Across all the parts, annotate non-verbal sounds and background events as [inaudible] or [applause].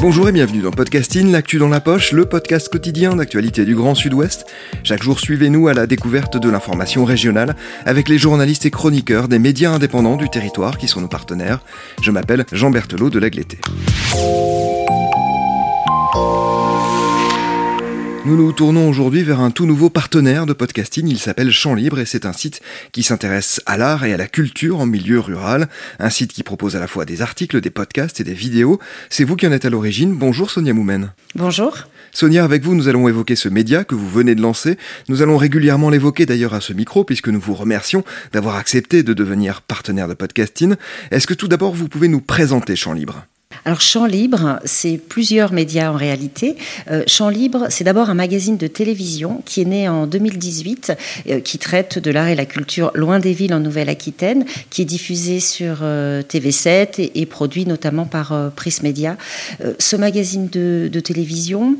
Bonjour et bienvenue dans Podcasting, l'actu dans la poche, le podcast quotidien d'actualité du Grand Sud-Ouest. Chaque jour, suivez-nous à la découverte de l'information régionale avec les journalistes et chroniqueurs des médias indépendants du territoire qui sont nos partenaires. Je m'appelle Jean Berthelot de l'Agleté. Nous nous tournons aujourd'hui vers un tout nouveau partenaire de podcasting, il s'appelle Champ Libre et c'est un site qui s'intéresse à l'art et à la culture en milieu rural, un site qui propose à la fois des articles, des podcasts et des vidéos. C'est vous qui en êtes à l'origine. Bonjour Sonia Moumen. Bonjour. Sonia, avec vous, nous allons évoquer ce média que vous venez de lancer. Nous allons régulièrement l'évoquer d'ailleurs à ce micro puisque nous vous remercions d'avoir accepté de devenir partenaire de podcasting. Est-ce que tout d'abord vous pouvez nous présenter Champ Libre alors Champ Libre, c'est plusieurs médias en réalité. Euh, Champ Libre, c'est d'abord un magazine de télévision qui est né en 2018, euh, qui traite de l'art et la culture loin des villes en Nouvelle-Aquitaine, qui est diffusé sur euh, TV7 et, produit notamment par Pris Media. ce magazine de, de télévision,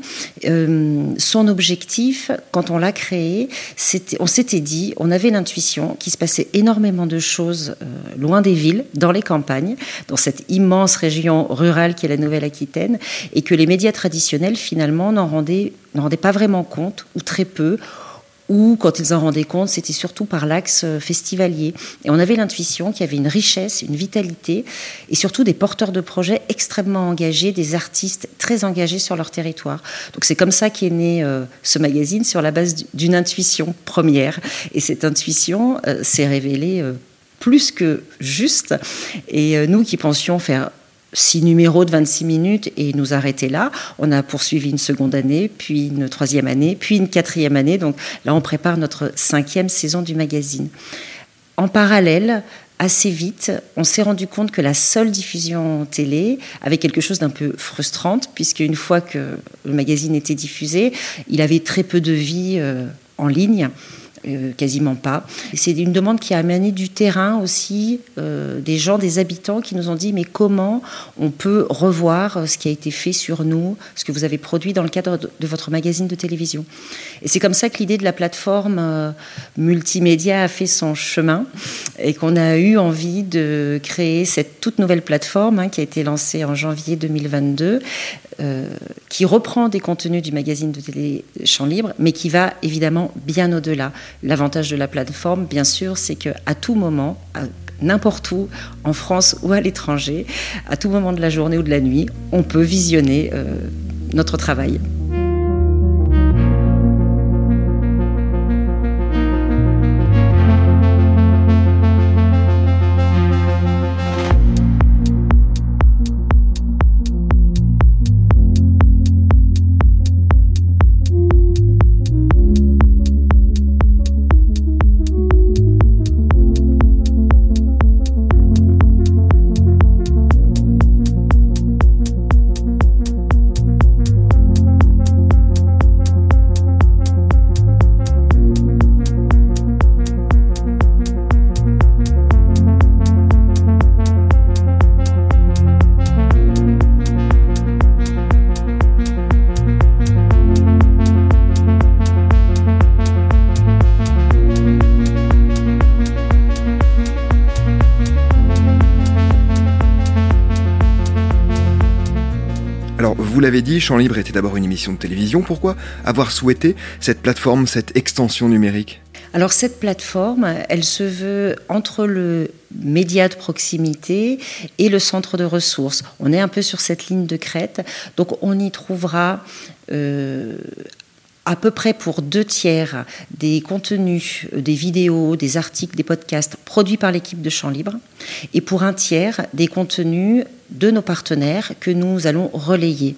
son objectif, quand on l'a créé, on s'était dit, on avait l'intuition qu'il se passait énormément de choses loin des villes, dans les campagnes, dans cette immense région rurale qui est la Nouvelle-Aquitaine, et que les médias traditionnels, finalement, n'en rendaient, rendaient pas vraiment compte, ou très peu, ou quand ils en rendaient compte, c'était surtout par l'axe euh, festivalier. Et on avait l'intuition qu'il y avait une richesse, une vitalité, et surtout des porteurs de projets extrêmement engagés, des artistes très engagés sur leur territoire. Donc c'est comme ça qu'est né euh, ce magazine, sur la base d'une intuition première. Et cette intuition euh, s'est révélée plus que juste. Et nous qui pensions faire six numéros de 26 minutes et nous arrêter là. On a poursuivi une seconde année, puis une troisième année, puis une quatrième année. Donc là, on prépare notre cinquième saison du magazine. En parallèle, assez vite, on s'est rendu compte que la seule diffusion télé avait quelque chose d'un peu frustrante, puisque une fois que le magazine était diffusé, il avait très peu de vie euh, en ligne. Euh, quasiment pas. C'est une demande qui a amené du terrain aussi, euh, des gens, des habitants qui nous ont dit mais comment on peut revoir euh, ce qui a été fait sur nous, ce que vous avez produit dans le cadre de, votre magazine de télévision. Et c'est comme ça que l'idée de la plateforme multimédia a fait son chemin et qu'on a eu envie de créer cette toute nouvelle plateforme hein, qui a été lancée en janvier 2022 qui reprend des contenus du magazine de télé Champ Libre, mais qui va évidemment bien au-delà. L'avantage de la plateforme, bien sûr, c'est qu'à tout moment, n'importe où, en France ou à l'étranger, à tout moment de la journée ou de la nuit, on peut visionner euh, notre travail. L'avez dit, Champ Libre était d'abord une émission de télévision. Pourquoi avoir souhaité cette plateforme, cette extension numérique? Alors cette plateforme, elle se veut entre le média de proximité et le centre de ressources. On est un peu sur cette ligne de crête, donc on y trouvera euh, à peu près pour deux tiers des contenus, des vidéos, des articles, des podcasts produits par l'équipe de Champ Libre, et pour un tiers des contenus de nos partenaires que nous allons relayer.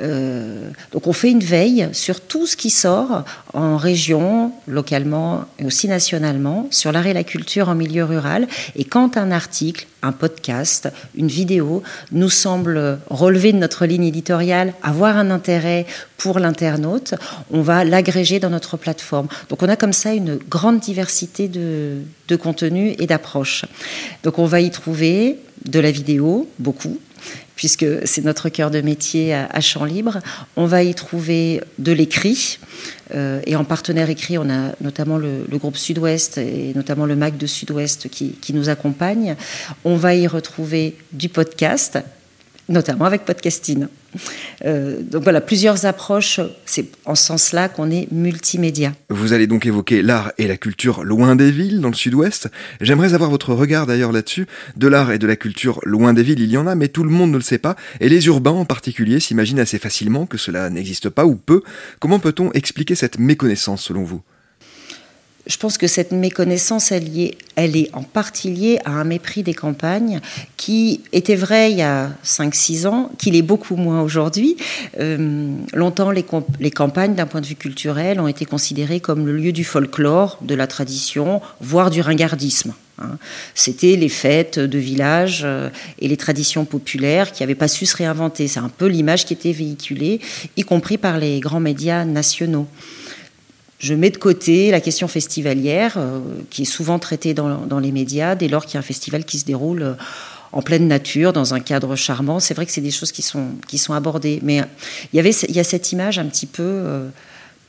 Euh, donc on fait une veille sur tout ce qui sort en région, localement et aussi nationalement, sur l'art et la culture en milieu rural. Et quand un article, un podcast, une vidéo nous semble relever de notre ligne éditoriale, avoir un intérêt pour l'internaute, on va l'agréger dans notre plateforme. Donc on a comme ça une grande diversité de, de contenus et d'approches. Donc on va y trouver de la vidéo, beaucoup, puisque c'est notre cœur de métier à, Champ Libre. On va y trouver de l'écrit, euh, et en partenaire écrit, on a notamment le, groupe Sud-Ouest et notamment le MAC de Sud-Ouest qui, qui nous accompagne. On va y retrouver du podcast, notamment avec Podcasting. Euh, donc voilà, plusieurs approches. C'est en ce sens-là qu'on est multimédia. Vous allez donc évoquer l'art et la culture loin des villes, dans le sud-ouest. J'aimerais avoir votre regard d'ailleurs là-dessus. De l'art et de la culture loin des villes, il y en a, mais tout le monde ne le sait pas. Et les urbains en particulier s'imaginent assez facilement que cela n'existe pas ou peu. Comment peut-on expliquer cette méconnaissance selon vous? Je pense que cette méconnaissance, elle, est en partie liée à un mépris des campagnes qui était vrai il y a 5-6 ans, qu'il est beaucoup moins aujourd'hui. Euh, longtemps, les, les campagnes, d'un point de vue culturel, ont été considérées comme le lieu du folklore, de la tradition, voire du ringardisme. Hein. C'était les fêtes de village euh, et les traditions populaires qui n'avaient pas su se réinventer. C'est un peu l'image qui était véhiculée, y compris par les grands médias nationaux je mets de côté la question festivalière, euh, qui est souvent traitée dans, les médias, dès lors qu'il y a un festival qui se déroule euh, en pleine nature, dans un cadre charmant. C'est vrai que c'est des choses qui sont, qui sont abordées. Mais il y, y a cette image un petit peu euh,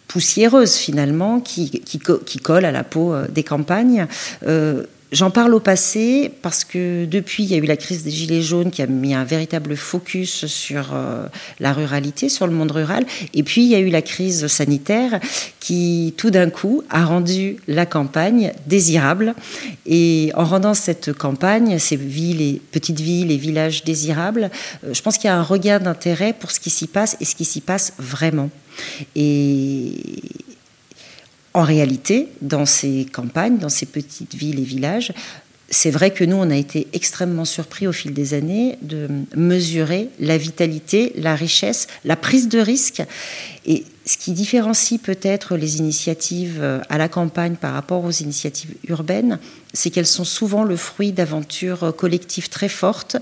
poussiéreuse, finalement, qui, qui, qui, colle à la peau des campagnes. J'en parle au passé parce que depuis, il y a eu la crise des Gilets jaunes qui a mis un véritable focus sur euh, la ruralité, sur le monde rural. Et puis, il y a eu la crise sanitaire qui, tout d'un coup, a rendu la campagne désirable. Et en rendant cette campagne, ces villes et petites villes et villages désirables, euh, je pense qu'il y a un regard d'intérêt pour ce qui s'y passe et ce qui s'y passe vraiment. Et, en réalité, dans ces campagnes, dans ces petites villes et villages, c'est vrai que nous, on a été extrêmement surpris au fil des années de mesurer la vitalité, la richesse, la prise de risque. Et ce qui différencie peut-être les initiatives euh, à la campagne par rapport aux initiatives urbaines, c'est qu'elles sont souvent le fruit d'aventures collectives très fortes,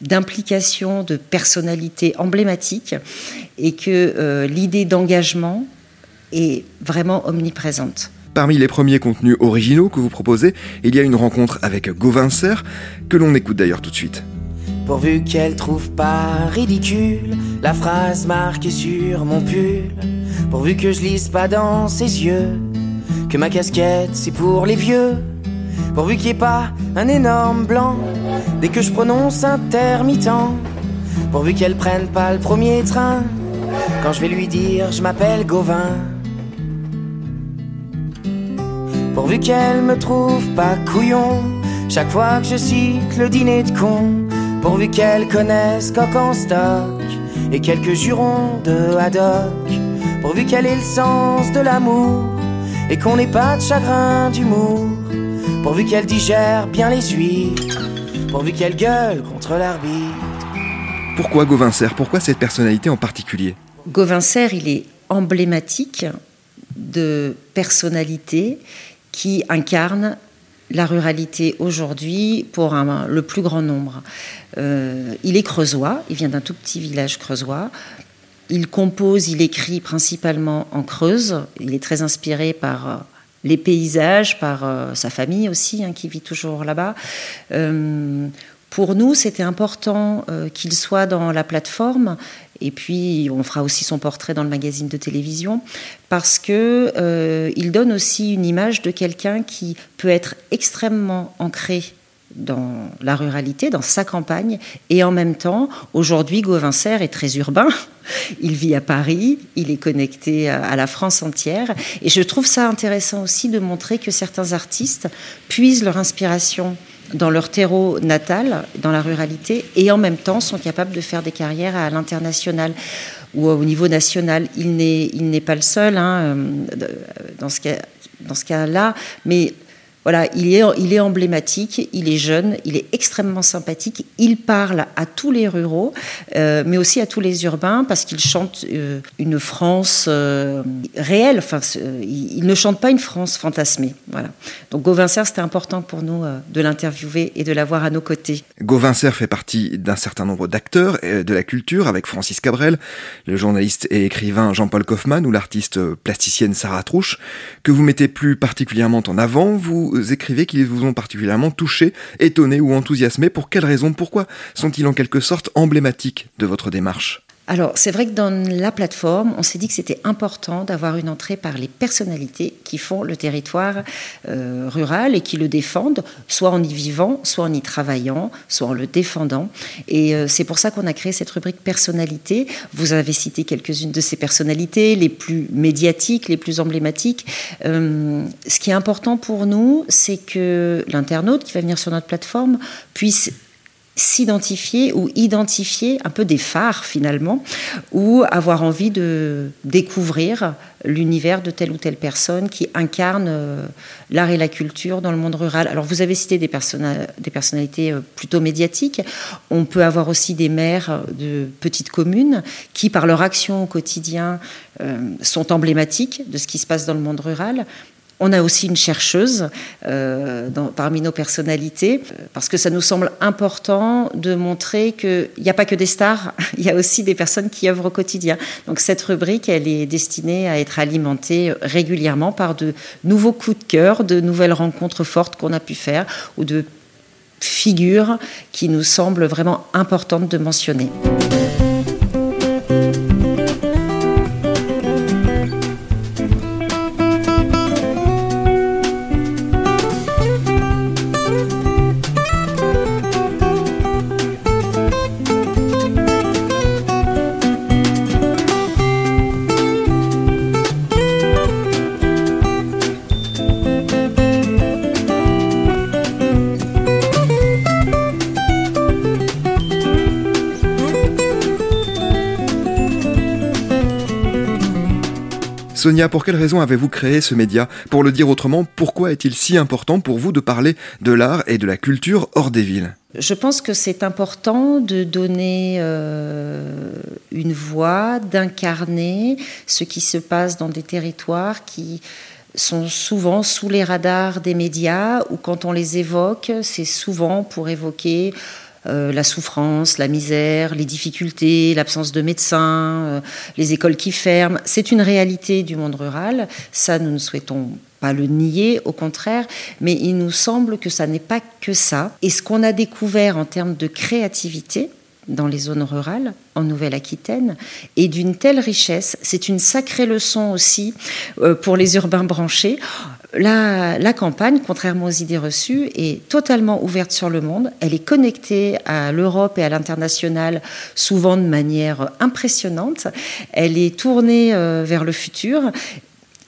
d'implications de personnalités emblématiques, et que euh, l'idée d'engagement, est vraiment omniprésente. Parmi les premiers contenus originaux que vous proposez, il y a une rencontre avec Gauvincer, que l'on écoute d'ailleurs tout de suite. Pourvu qu'elle trouve pas ridicule la phrase marquée sur mon pull, pourvu que je lise pas dans ses yeux que ma casquette c'est pour les vieux, pourvu qu'il n'y ait pas un énorme blanc dès que je prononce intermittent, pourvu qu'elle prenne pas le premier train quand je vais lui dire je m'appelle Gauvin. Pourvu qu'elle me trouve pas couillon chaque fois que je cite le dîner de con. Pourvu qu'elle connaisse coq en stock et quelques jurons de haddock. Pourvu qu'elle ait le sens de l'amour et qu'on n'ait pas de chagrin d'humour. Pourvu qu'elle digère bien les huîtres. Pourvu qu'elle gueule contre l'arbitre. Pourquoi Gauvincer Pourquoi cette personnalité en particulier? Gauvincer, il est emblématique de personnalité qui incarne la ruralité aujourd'hui pour le plus grand nombre. Euh, il est creusois, il vient d'un tout petit village creusois. Il compose, il écrit principalement en Creuse. Il est très inspiré par euh, les paysages, par euh, sa famille aussi, hein, qui vit toujours là-bas. Pour nous, c'était important qu'il soit dans la plateforme. Et puis, on fera aussi son portrait dans le magazine de télévision, parce que euh, il donne aussi une image de quelqu'un qui peut être extrêmement ancré dans la ruralité, dans sa campagne, et en même temps, aujourd'hui, Gauvincer est très urbain. Il vit à Paris, il est connecté à la France entière, et je trouve ça intéressant aussi de montrer que certains artistes puisent leur inspiration dans leur terreau natal, dans la ruralité, et en même temps sont capables de faire des carrières à l'international ou au niveau national. Il n'est, pas le seul hein, euh, dans ce cas-là, mais voilà, il est, il est emblématique, il est jeune, il est extrêmement sympathique, il parle à tous les ruraux, euh, mais aussi à tous les urbains, parce qu'il chante euh, une France euh, réelle, enfin, il, ne chante pas une France fantasmée. Voilà. Donc Gauvin c'était important pour nous de l'interviewer et de l'avoir à nos côtés. Gauvin fait partie d'un certain nombre d'acteurs de la culture, avec Francis Cabrel, le journaliste et écrivain Jean-Paul Kaufmann ou l'artiste plasticienne Sarah Trouche, que vous mettez plus particulièrement en avant. Vous écrivez qu'ils vous ont particulièrement touché, étonné ou enthousiasmé. Pour quelles raisons Pourquoi sont-ils en quelque sorte emblématiques de votre démarche? Alors, c'est vrai que dans la plateforme, on s'est dit que c'était important d'avoir une entrée par les personnalités qui font le territoire euh, rural et qui le défendent, soit en y vivant, soit en y travaillant, soit en le défendant. Et euh, c'est pour ça qu'on a créé cette rubrique personnalité. Vous avez cité quelques-unes de ces personnalités, les plus médiatiques, les plus emblématiques. Euh, ce qui est important pour nous, c'est que l'internaute qui va venir sur notre plateforme puisse s'identifier ou identifier un peu des phares finalement, ou avoir envie de découvrir l'univers de telle ou telle personne qui incarne euh, l'art et la culture dans le monde rural. Alors vous avez cité des, personnalités euh, plutôt médiatiques, on peut avoir aussi des maires de petites communes qui par leur action au quotidien euh, sont emblématiques de ce qui se passe dans le monde rural. On a aussi une chercheuse euh, parmi nos personnalités, parce que ça nous semble important de montrer qu'il n'y a pas que des stars, [laughs] il y a aussi des personnes qui œuvrent au quotidien. Donc cette rubrique, elle est destinée à être alimentée régulièrement par de nouveaux coups de cœur, de nouvelles rencontres fortes qu'on a pu faire, ou de figures qui nous semblent vraiment importantes de mentionner. Sonia, pour quelle raison avez-vous créé ce média Pour le dire autrement, pourquoi est-il si important pour vous de parler de l'art et de la culture hors des villes je pense que c'est important de donner euh, une voix, d'incarner ce qui se passe dans des territoires qui sont souvent sous les radars des médias ou quand on les évoque, c'est souvent pour évoquer euh, la souffrance, la misère, les difficultés, l'absence de médecins, euh, les écoles qui ferment. C'est une réalité du monde rural. Ça, nous ne souhaitons pas le nier, au contraire, mais il nous semble que ça n'est pas que ça. Et ce qu'on a découvert en termes de créativité, dans les zones rurales, en Nouvelle-Aquitaine, et d'une telle richesse. C'est une sacrée leçon aussi euh, pour les urbains branchés la, campagne, contrairement aux idées reçues, est totalement ouverte sur le monde. Elle est connectée à l'Europe et à l'international, souvent de manière impressionnante. Elle est tournée euh, vers le futur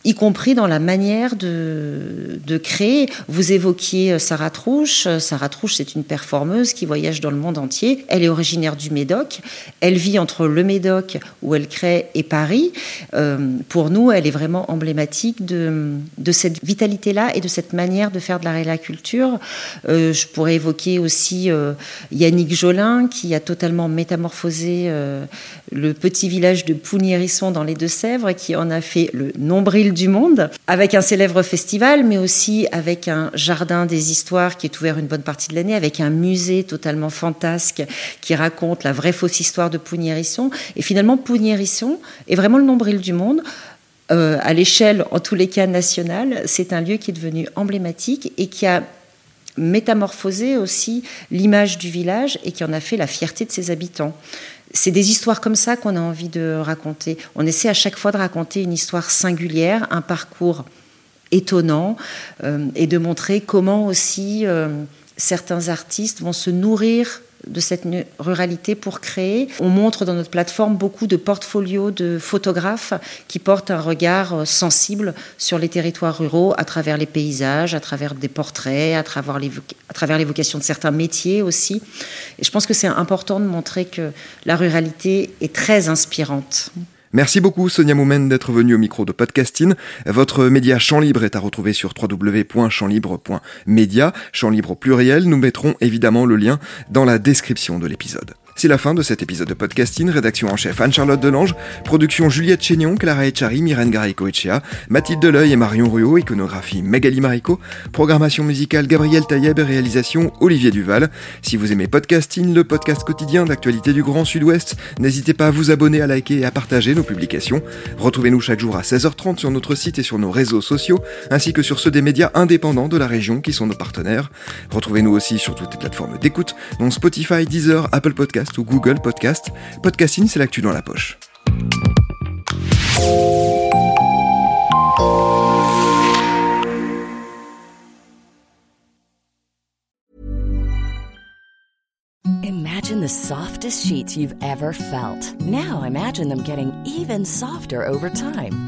y compris dans la manière de, créer. Vous évoquiez euh, Sarah Trouche. Euh, Sarah Trouche, c'est une performeuse qui voyage dans le monde entier. Elle est originaire du Médoc. Elle vit entre le Médoc, où elle crée, et Paris. Euh, pour nous, elle est vraiment emblématique de, de cette vitalité-là et de cette manière de faire de la culture. je pourrais évoquer aussi Yannick Jolin, qui a totalement métamorphosé le petit village de Pougnérisson dans les Deux-Sèvres, qui en a fait le nombril du monde, avec un célèbre festival, mais aussi avec un jardin des histoires qui est ouvert une bonne partie de l'année, avec un musée totalement fantasque qui raconte la vraie fausse histoire de Pougnérisson. Et finalement, Pougnérisson est vraiment le nombril du monde. Euh, à l'échelle, en tous les cas nationale, c'est un lieu qui est devenu emblématique et qui a métamorphosé aussi l'image du village et qui en a fait la fierté de ses habitants c'est des histoires comme ça qu'on a envie de raconter. On essaie à chaque fois de raconter une histoire singulière, un parcours étonnant, euh, et de montrer comment aussi euh, certains artistes vont se nourrir de cette ruralité pour créer. On montre dans notre plateforme beaucoup de portfolios de photographes qui portent un regard euh, sensible sur les territoires ruraux à travers les paysages, à travers des portraits, à travers l'évocation de certains métiers aussi. Et je pense que c'est important de montrer que la ruralité est très inspirante. Merci beaucoup Sonia Moumen d'être venue au micro de Podcasting. Votre média Champ Libre est à retrouver sur www.champslibre.media. Champ Libre au pluriel, nous mettrons évidemment le lien dans la description de l'épisode. C'est la fin de cet épisode de podcasting. Rédaction en chef Anne-Charlotte Delange. Production Juliette Chénion, Clara Echari, Myrène Garico-Echea, Mathilde Deleuil et Marion Ruot. Iconographie Magali Marico. Programmation musicale Gabriel Taïeb. Réalisation Olivier Duval. Si vous aimez podcasting, le podcast quotidien d'actualité du Grand Sud-Ouest, n'hésitez pas à vous abonner, à liker et à partager nos publications. Retrouvez-nous chaque jour à 16h30 sur notre site et sur nos réseaux sociaux, ainsi que sur ceux des médias indépendants de la région qui sont nos partenaires. Retrouvez-nous aussi sur toutes les plateformes d'écoute, dont Spotify, Deezer, Apple Podcasts ou Google Podcast. Podcasting, c'est l'actu dans la poche. Imagine the softest sheets you've ever felt. Now imagine them getting even softer over time.